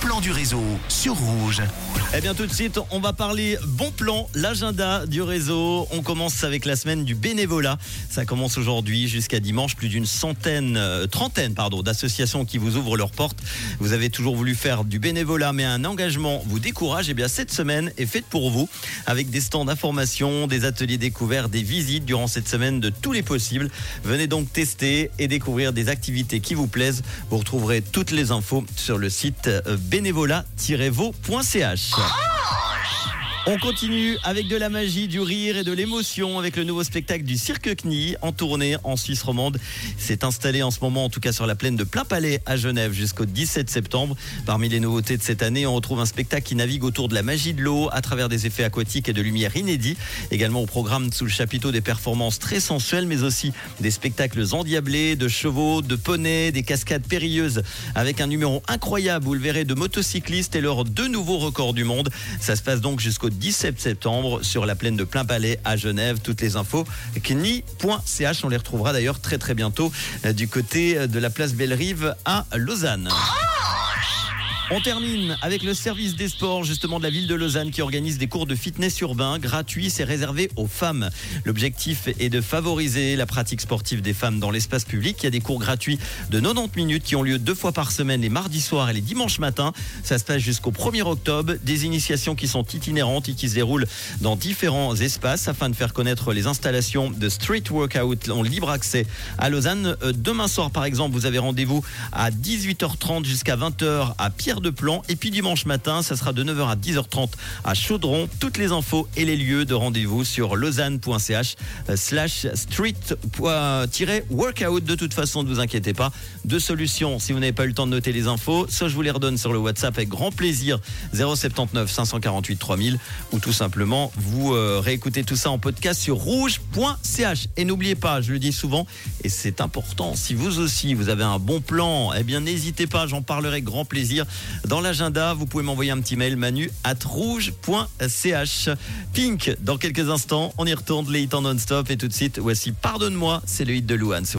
plan du réseau sur Rouge. Eh bien tout de suite, on va parler bon plan, l'agenda du réseau. On commence avec la semaine du bénévolat. Ça commence aujourd'hui jusqu'à dimanche. Plus d'une centaine, euh, trentaine pardon, d'associations qui vous ouvrent leurs portes. Vous avez toujours voulu faire du bénévolat, mais un engagement vous décourage. Eh bien cette semaine est faite pour vous avec des stands d'information, des ateliers découverts, des visites durant cette semaine de tous les possibles. Venez donc tester et découvrir des activités qui vous plaisent. Vous retrouverez toutes les infos sur le site euh, bénévolat-vaux.ch. On continue avec de la magie, du rire et de l'émotion avec le nouveau spectacle du Cirque Knie en tournée en Suisse romande. C'est installé en ce moment, en tout cas sur la plaine de Plein Palais à Genève jusqu'au 17 septembre. Parmi les nouveautés de cette année, on retrouve un spectacle qui navigue autour de la magie de l'eau à travers des effets aquatiques et de lumière inédits. Également au programme sous le chapiteau des performances très sensuelles, mais aussi des spectacles endiablés, de chevaux, de poneys, des cascades périlleuses avec un numéro incroyable. Vous le verrez de motocyclistes et leurs deux nouveaux records du monde. 17 septembre sur la plaine de Plein Palais à Genève. Toutes les infos kni.ch. On les retrouvera d'ailleurs très très bientôt euh, du côté euh, de la place Bellerive à Lausanne. On termine avec le service des sports justement de la ville de Lausanne qui organise des cours de fitness urbain gratuits. C'est réservé aux femmes. L'objectif est de favoriser la pratique sportive des femmes dans l'espace public. Il y a des cours gratuits de 90 minutes qui ont lieu deux fois par semaine les mardis soirs et les dimanches matins. Ça se passe jusqu'au 1er octobre. Des initiations qui sont itinérantes et qui se déroulent dans différents espaces afin de faire connaître les installations de street workout en libre accès à Lausanne. Euh, Demain soir par exemple, vous avez rendez-vous à 18h30 jusqu'à 20h à Pierre de Plan. Et puis dimanche matin, ça sera de 9h à 10h30 à Chaudron. Toutes les infos et les lieux de rendez-vous sur lausanne.ch euh, slash street-workout. De toute façon, ne vous inquiétez pas. Deux solutions si vous n'avez pas eu le temps de noter les infos. Soit je vous les redonne sur le WhatsApp avec grand plaisir 079 548 3000 ou tout simplement vous euh, réécoutez tout ça en podcast sur rouge.ch. Et n'oubliez pas, je le dis souvent et c'est important, si vous aussi vous avez un bon plan, eh bien n'hésitez pas, j'en parlerai grand plaisir dans l'agenda. Vous pouvez m'envoyer un petit mail manu at rouge.ch. Pink, dans quelques instants, on y retourne, les hits en non-stop. Et tout de suite, voici Pardonne-moi, c'est le hit de Louane.